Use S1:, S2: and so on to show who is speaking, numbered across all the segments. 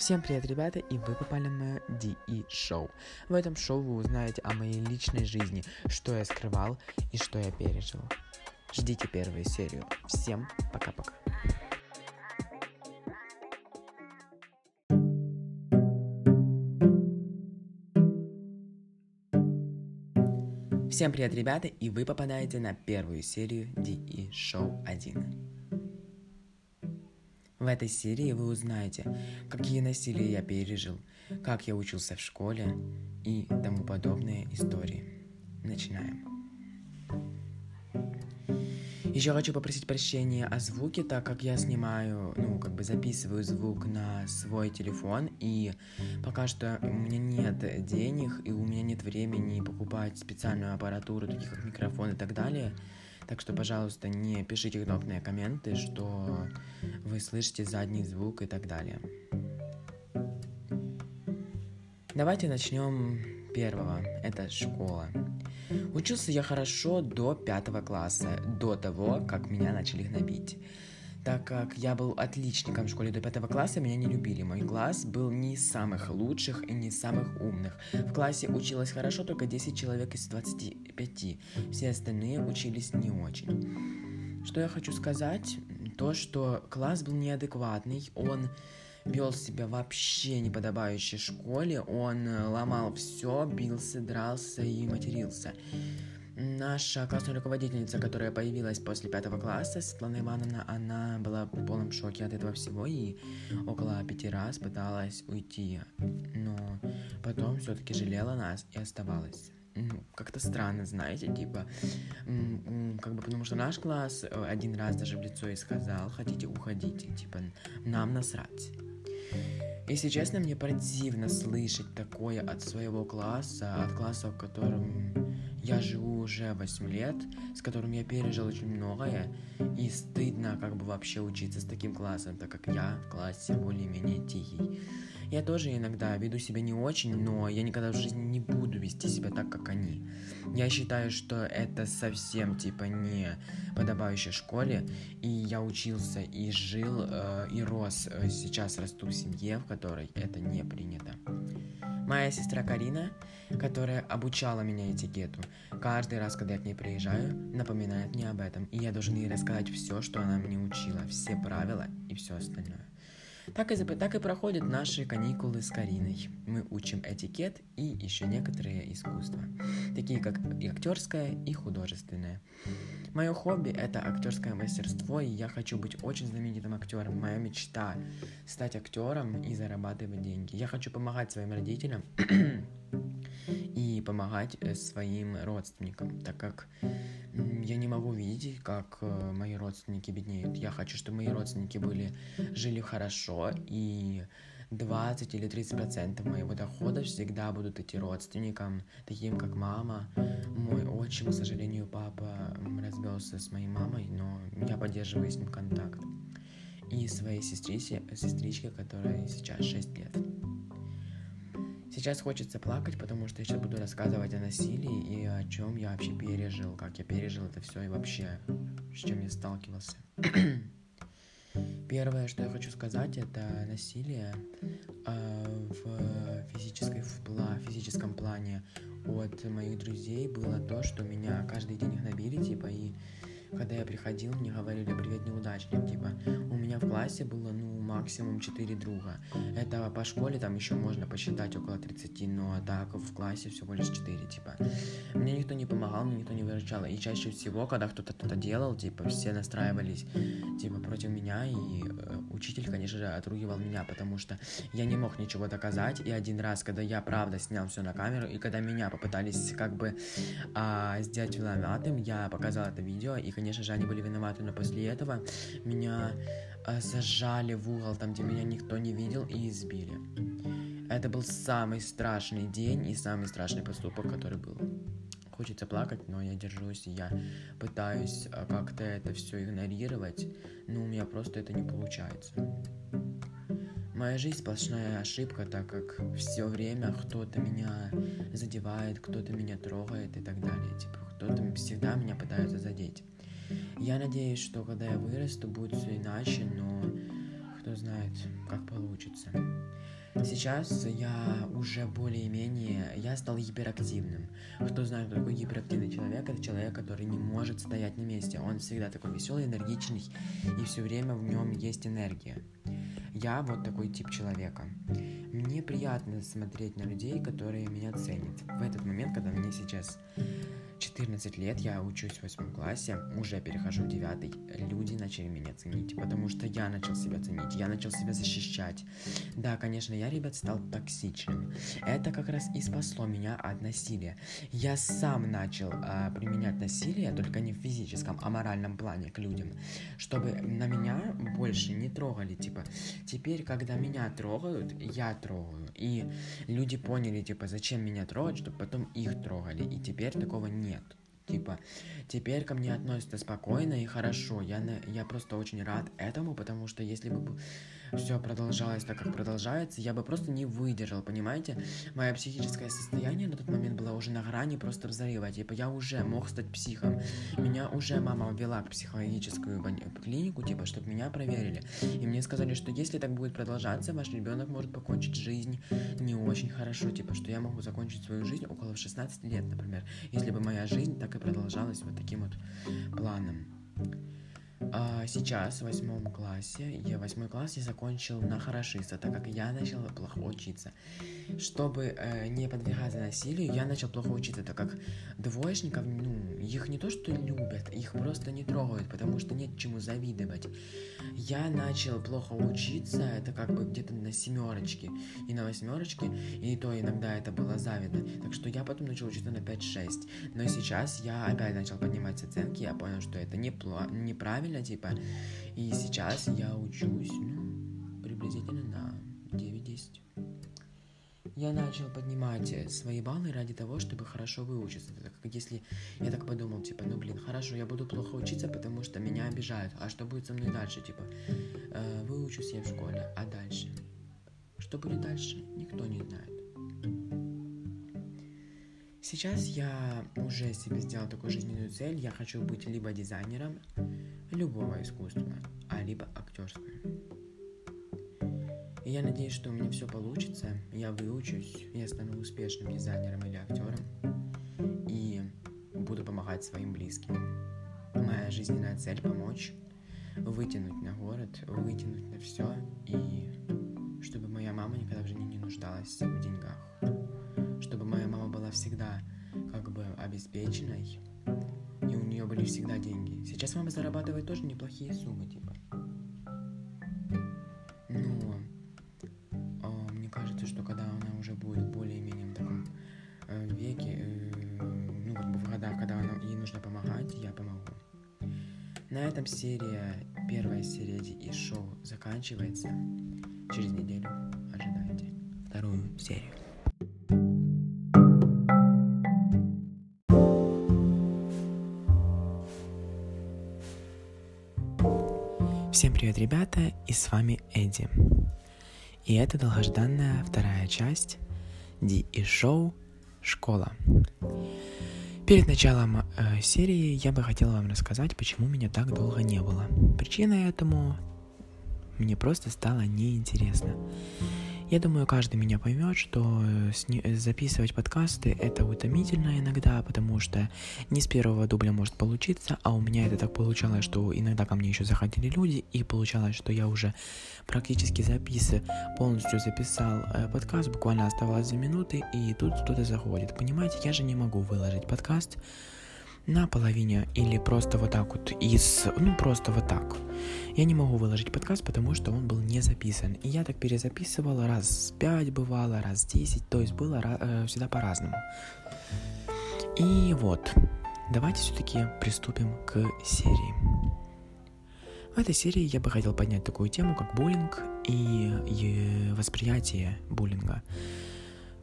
S1: Всем привет, ребята, и вы попали на мое DE шоу. В этом шоу вы узнаете о моей личной жизни, что я скрывал и что я пережил. Ждите первую серию. Всем пока-пока. Всем привет, ребята, и вы попадаете на первую серию DE Show 1. В этой серии вы узнаете, какие насилия я пережил, как я учился в школе и тому подобные истории. Начинаем. Еще хочу попросить прощения о звуке, так как я снимаю, ну, как бы записываю звук на свой телефон, и пока что у меня нет денег, и у меня нет времени покупать специальную аппаратуру, таких как микрофон и так далее. Так что, пожалуйста, не пишите гнобные комменты, что вы слышите задний звук и так далее. Давайте начнем первого. Это школа. Учился я хорошо до пятого класса, до того, как меня начали гнобить так как я был отличником в школе до пятого класса, меня не любили. Мой класс был не из самых лучших и не из самых умных. В классе училось хорошо только 10 человек из 25. Все остальные учились не очень. Что я хочу сказать? То, что класс был неадекватный, он вел себя вообще неподобающе школе, он ломал все, бился, дрался и матерился. Наша классная руководительница, которая появилась после пятого класса, Светлана Ивановна, она была в полном шоке от этого всего и около пяти раз пыталась уйти, но потом все-таки жалела нас и оставалась. Ну, как-то странно, знаете, типа, как бы потому что наш класс э, один раз даже в лицо и сказал, хотите уходите, типа, нам насрать. Если честно, мне противно слышать такое от своего класса, от класса, в котором я живу уже 8 лет, с которым я пережил очень многое, и стыдно как бы вообще учиться с таким классом, так как я в классе более-менее тихий. Я тоже иногда веду себя не очень, но я никогда в жизни не буду вести себя так, как они. Я считаю, что это совсем типа не подобающее школе, и я учился и жил э, и рос. Э, сейчас расту в семье, в которой это не принято. Моя сестра Карина, которая обучала меня этикету, каждый раз, когда я к ней приезжаю, напоминает мне об этом, и я должен ей рассказать все, что она мне учила, все правила и все остальное. Так и, так и проходят наши каникулы с Кариной. Мы учим этикет и еще некоторые искусства, такие как и актерское, и художественное. Мое хобби — это актерское мастерство, и я хочу быть очень знаменитым актером. Моя мечта — стать актером и зарабатывать деньги. Я хочу помогать своим родителям и помогать э, своим родственникам, так как я не могу видеть, как э, мои родственники беднеют. Я хочу, чтобы мои родственники были, жили хорошо, и 20 или 30 процентов моего дохода всегда будут идти родственникам, таким как мама. Мой отчим, к сожалению, папа развелся с моей мамой, но я поддерживаю с ним контакт. И своей сестрице, сестричке, которой сейчас 6 лет. Сейчас хочется плакать, потому что я сейчас буду рассказывать о насилии и о чем я вообще пережил, как я пережил это все и вообще с чем я сталкивался. Первое, что я хочу сказать, это насилие э, в, физической, в пла, физическом плане от моих друзей было то, что меня каждый день гнобили, типа, и когда я приходил, мне говорили «Привет, неудачник», типа, у меня в классе было, ну, максимум 4 друга. Это по школе там еще можно посчитать около 30, но так в классе всего лишь 4, типа. Мне никто не помогал, мне никто не выручал. И чаще всего, когда кто-то что-то делал, типа, все настраивались, типа, против меня, и э, учитель, конечно же, отругивал меня, потому что я не мог ничего доказать, и один раз, когда я правда снял все на камеру, и когда меня попытались как бы а, сделать виноватым, я показал это видео, и, конечно же, они были виноваты, но после этого меня а, зажали в угол, там, где меня никто не видел, и избили. Это был самый страшный день и самый страшный поступок, который был. Хочется плакать, но я держусь, я пытаюсь а, как-то это все игнорировать, но у меня просто это не получается. Моя жизнь сплошная ошибка, так как все время кто-то меня задевает, кто-то меня трогает и так далее. Типа, кто-то всегда меня пытается задеть. Я надеюсь, что когда я вырасту, будет все иначе, но кто знает, как получится. Сейчас я уже более-менее, я стал гиперактивным. Кто знает, кто такой гиперактивный человек, это человек, который не может стоять на месте. Он всегда такой веселый, энергичный, и все время в нем есть энергия. Я вот такой тип человека. Мне приятно смотреть на людей, которые меня ценят. В этот момент, когда мне сейчас 14 лет, я учусь в восьмом классе, уже перехожу в девятый, люди начали меня ценить, потому что я начал себя ценить, я начал себя защищать. Да, конечно, я, ребят, стал токсичным. Это как раз и спасло меня от насилия. Я сам начал а, применять насилие, только не в физическом, а моральном плане к людям, чтобы на меня больше не трогали, типа, теперь, когда меня трогают, я трогаю, и люди поняли, типа, зачем меня трогать, чтобы потом их трогали, и теперь такого нет. Типа, теперь ко мне относятся спокойно и хорошо. Я, на, я просто очень рад этому, потому что если бы все продолжалось так, как продолжается, я бы просто не выдержал, понимаете? Мое психическое состояние на тот момент было уже на грани просто взрыва. Типа, я уже мог стать психом. Меня уже мама ввела к психологическую клинику, типа, чтобы меня проверили. И мне сказали, что если так будет продолжаться, ваш ребенок может покончить жизнь не очень хорошо. Типа, что я могу закончить свою жизнь около 16 лет, например. Если бы моя жизнь так и продолжалась вот таким вот планом. А сейчас, в восьмом классе, я восьмой класс я закончил на хорошиста, так как я начал плохо учиться. Чтобы э, не подвергаться насилию, я начал плохо учиться, так как двоечников, ну, их не то что любят, их просто не трогают, потому что нет чему завидовать. Я начал плохо учиться, это как бы где-то на семерочке и на восьмерочке, и то иногда это было завидно. Так что я потом начал учиться на 5-6. Но сейчас я опять начал поднимать оценки, я понял, что это не неправильно, правильно, типа. И сейчас я учусь, ну, приблизительно на 9-10. Я начал поднимать свои баллы ради того, чтобы хорошо выучиться. Так как если я так подумал, типа, ну блин, хорошо, я буду плохо учиться, потому что меня обижают. А что будет со мной дальше? Типа, э, выучусь я в школе, а дальше? Что будет дальше? Никто не знает. Сейчас я уже себе сделал такую жизненную цель. Я хочу быть либо дизайнером любого искусства, а либо актерского. И я надеюсь, что у меня все получится. Я выучусь, я стану успешным дизайнером или актером. И буду помогать своим близким. Моя жизненная цель помочь вытянуть на город, вытянуть на все, и чтобы моя мама никогда в жизни не нуждалась в деньгах чтобы моя мама была всегда как бы обеспеченной, и у нее были всегда деньги. Сейчас мама зарабатывает тоже неплохие суммы, типа. Но э, мне кажется, что когда она уже будет более-менее в таком э, веке, э, ну как бы в годах, когда она, ей нужно помогать, я помогу. На этом серия, первая серия из шоу заканчивается. Через неделю ожидайте вторую серию. Ребята, и с вами Эдди. И это долгожданная вторая часть Ди и шоу «Школа». Перед началом э, серии я бы хотела вам рассказать, почему меня так долго не было. Причина этому мне просто стало неинтересно. Я думаю, каждый меня поймет, что э, э, записывать подкасты это утомительно иногда, потому что не с первого дубля может получиться, а у меня это так получалось, что иногда ко мне еще заходили люди, и получалось, что я уже практически записывал, полностью записал э, подкаст, буквально оставалось за минуты, и тут кто-то заходит. Понимаете, я же не могу выложить подкаст, на половине или просто вот так вот из, ну просто вот так. Я не могу выложить подкаст, потому что он был не записан. И я так перезаписывал раз пять бывало, раз десять, то есть было э, всегда по-разному. И вот, давайте все-таки приступим к серии. В этой серии я бы хотел поднять такую тему, как буллинг и, и восприятие буллинга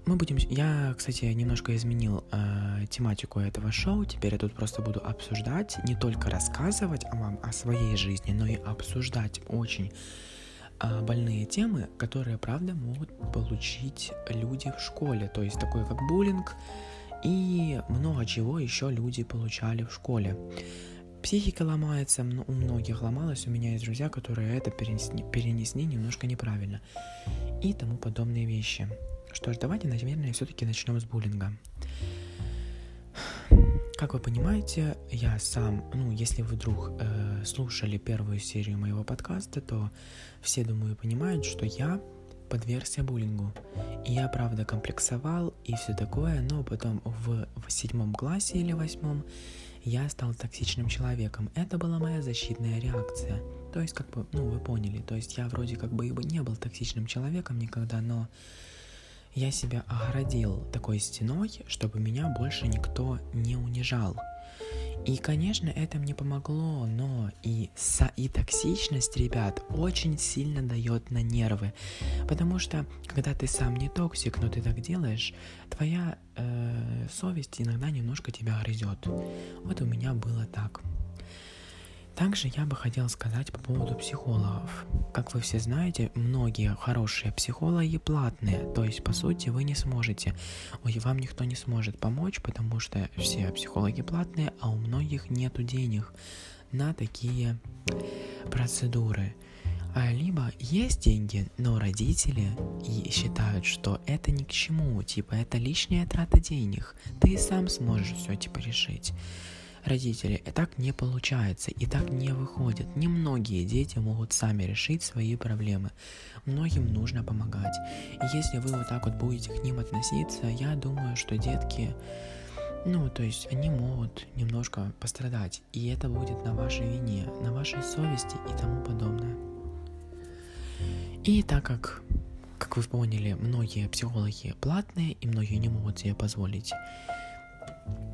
S1: мы будем... Я, кстати, немножко изменил э, тематику этого шоу. Теперь я тут просто буду обсуждать, не только рассказывать вам о своей жизни, но и обсуждать очень э, больные темы, которые, правда, могут получить люди в школе. То есть такое как буллинг и много чего еще люди получали в школе. психика ломается, у многих ломалась, у меня есть друзья, которые это перенесли, перенесли немножко неправильно и тому подобные вещи. Что ж, давайте, наверное, все-таки начнем с буллинга. Как вы понимаете, я сам, ну, если вы вдруг э, слушали первую серию моего подкаста, то все, думаю, понимают, что я подвергся буллингу. И я, правда, комплексовал и все такое, но потом в, в седьмом классе или восьмом я стал токсичным человеком. Это была моя защитная реакция. То есть, как бы, ну, вы поняли, то есть я вроде как бы и не был токсичным человеком никогда, но я себя оградил такой стеной, чтобы меня больше никто не унижал. И, конечно, это мне помогло, но и, со, и токсичность, ребят, очень сильно дает на нервы. Потому что, когда ты сам не токсик, но ты так делаешь, твоя э, совесть иногда немножко тебя грызет. Вот у меня было так. Также я бы хотел сказать по поводу психологов. Как вы все знаете, многие хорошие психологи платные, то есть по сути вы не сможете, ой, вам никто не сможет помочь, потому что все психологи платные, а у многих нету денег на такие процедуры. А либо есть деньги, но родители и считают, что это ни к чему, типа это лишняя трата денег, ты сам сможешь все типа решить родители, и так не получается, и так не выходит. Немногие дети могут сами решить свои проблемы. Многим нужно помогать. И если вы вот так вот будете к ним относиться, я думаю, что детки, ну, то есть они могут немножко пострадать. И это будет на вашей вине, на вашей совести и тому подобное. И так как, как вы поняли, многие психологи платные, и многие не могут себе позволить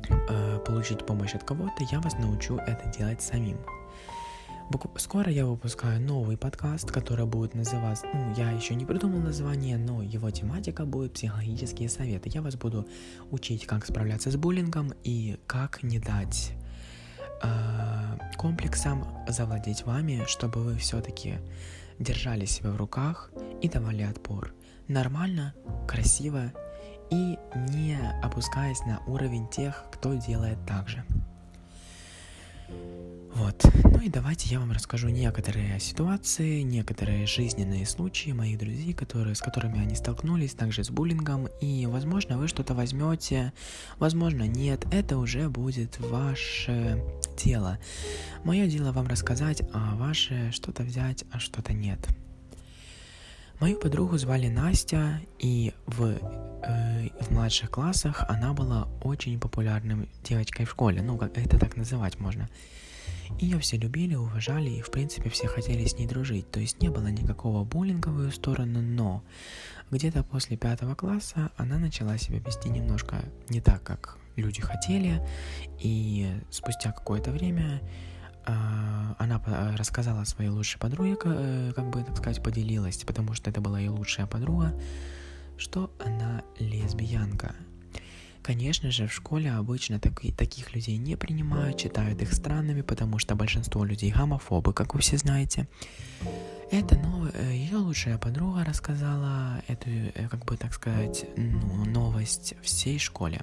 S1: э, получить помощь от кого-то, я вас научу это делать самим. Скоро я выпускаю новый подкаст, который будет называться, ну, я еще не придумал название, но его тематика будет психологические советы. Я вас буду учить, как справляться с буллингом и как не дать э, комплексам завладеть вами, чтобы вы все-таки держали себя в руках и давали отпор. Нормально, красиво и не опускаясь на уровень тех, кто делает так же. Вот. Ну и давайте я вам расскажу некоторые ситуации, некоторые жизненные случаи моих друзей, которые, с которыми они столкнулись, также с буллингом. И, возможно, вы что-то возьмете, возможно, нет. Это уже будет ваше дело. Мое дело вам рассказать, а ваше что-то взять, а что-то нет. Мою подругу звали Настя, и в, э, в младших классах она была очень популярной девочкой в школе, ну, как это так называть можно. Ее все любили, уважали, и в принципе все хотели с ней дружить, то есть не было никакого буллинга в ее сторону, но где-то после пятого класса она начала себя вести немножко не так, как люди хотели, и спустя какое-то время она рассказала своей лучшей подруге, э, как бы, так сказать, поделилась, потому что это была ее лучшая подруга, что она лесбиянка. Конечно же, в школе обычно так, таких людей не принимают, считают их странными, потому что большинство людей гомофобы, как вы все знаете. Это, ну, ее лучшая подруга рассказала эту, э, как бы так сказать, ну, новость всей школе.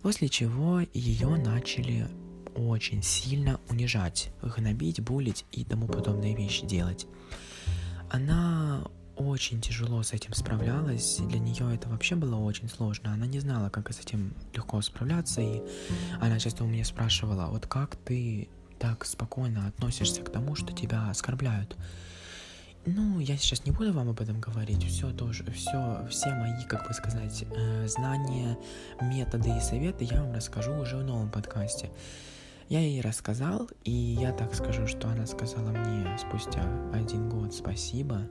S1: После чего ее начали очень сильно унижать, гнобить, булить и тому подобные вещи делать. Она очень тяжело с этим справлялась, для нее это вообще было очень сложно, она не знала, как с этим легко справляться, и она часто у меня спрашивала, вот как ты так спокойно относишься к тому, что тебя оскорбляют. Ну, я сейчас не буду вам об этом говорить. Все тоже, все, все мои, как бы сказать, э, знания, методы и советы я вам расскажу уже в новом подкасте. Я ей рассказал, и я так скажу, что она сказала мне спустя один год спасибо,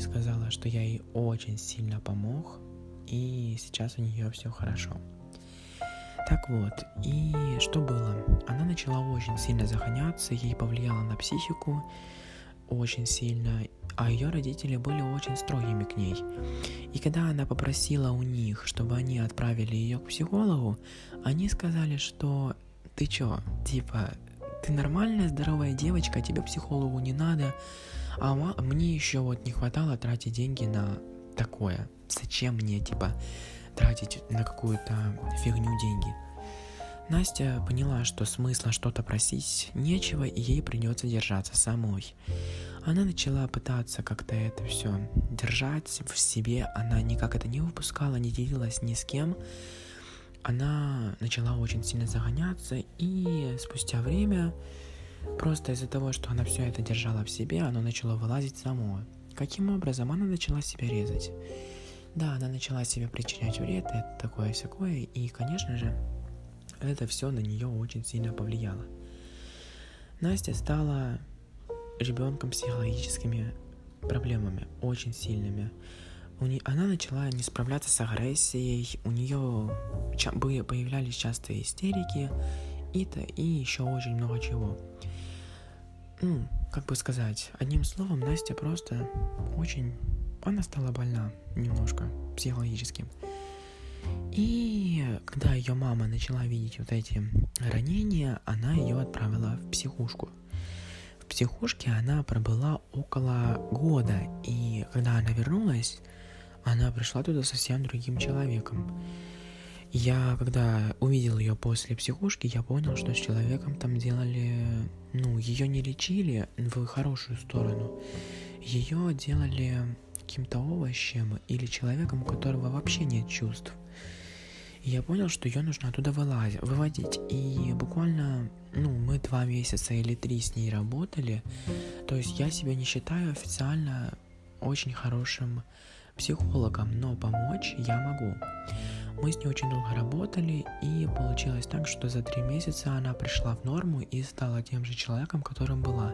S1: сказала, что я ей очень сильно помог, и сейчас у нее все хорошо. Так вот, и что было? Она начала очень сильно загоняться, ей повлияло на психику очень сильно, а ее родители были очень строгими к ней. И когда она попросила у них, чтобы они отправили ее к психологу, они сказали, что ты чё, типа, ты нормальная, здоровая девочка, тебе психологу не надо, а мне еще вот не хватало тратить деньги на такое. Зачем мне, типа, тратить на какую-то фигню деньги? Настя поняла, что смысла что-то просить нечего, и ей придется держаться самой. Она начала пытаться как-то это все держать в себе, она никак это не выпускала, не делилась ни с кем. Она начала очень сильно загоняться, и спустя время, просто из-за того, что она все это держала в себе, оно начало вылазить само. Каким образом она начала себя резать? Да, она начала себе причинять вред, это такое всякое, и, конечно же, это все на нее очень сильно повлияло. Настя стала ребенком с психологическими проблемами, очень сильными. У не... Она начала не справляться с агрессией, у нее ча... появлялись частые истерики, и, то, и еще очень много чего. Ну, как бы сказать, одним словом, Настя просто очень... Она стала больна немножко психологически. И когда ее мама начала видеть вот эти ранения, она ее отправила в психушку. В психушке она пробыла около года, и когда она вернулась, она пришла туда совсем другим человеком. Я, когда увидел ее после психушки, я понял, что с человеком там делали, ну, ее не лечили в хорошую сторону, ее делали каким-то овощем или человеком, у которого вообще нет чувств. И я понял, что ее нужно оттуда вылазить, выводить. И буквально, ну, мы два месяца или три с ней работали. То есть я себя не считаю официально очень хорошим психологом, но помочь я могу. Мы с ней очень долго работали, и получилось так, что за три месяца она пришла в норму и стала тем же человеком, которым была.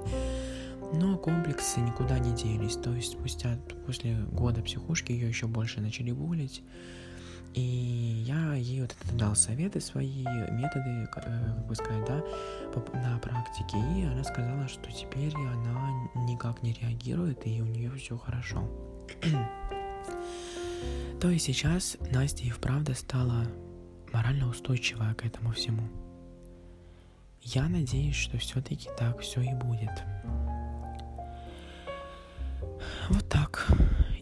S1: Но комплексы никуда не делись, то есть спустя после года психушки ее еще больше начали булить. И я ей вот это дал советы свои, методы, э, как бы сказать, да, на практике. И она сказала, что теперь она никак не реагирует, и у нее все хорошо. То есть сейчас Настя и вправду стала морально устойчивая к этому всему. Я надеюсь, что все-таки так все и будет. Вот так.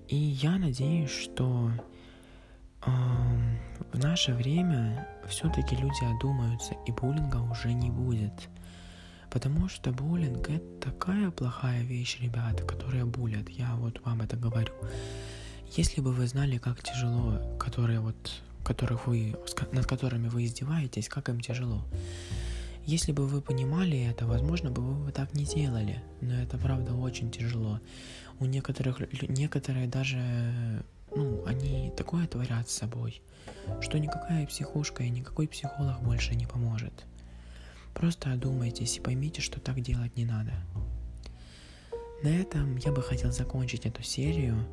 S1: И я надеюсь, что в наше время все-таки люди одумаются, и буллинга уже не будет. Потому что буллинг это такая плохая вещь, ребята, которые булят. Я вот вам это говорю. Если бы вы знали, как тяжело, которые вот, которых вы, над которыми вы издеваетесь, как им тяжело. Если бы вы понимали это, возможно бы вы бы так не делали. Но это правда очень тяжело. У некоторых, некоторые даже ну, они такое творят с собой, что никакая психушка и никакой психолог больше не поможет. Просто одумайтесь и поймите, что так делать не надо. На этом я бы хотел закончить эту серию.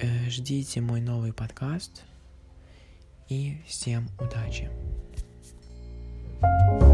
S1: Э, ждите мой новый подкаст. И всем удачи. thank you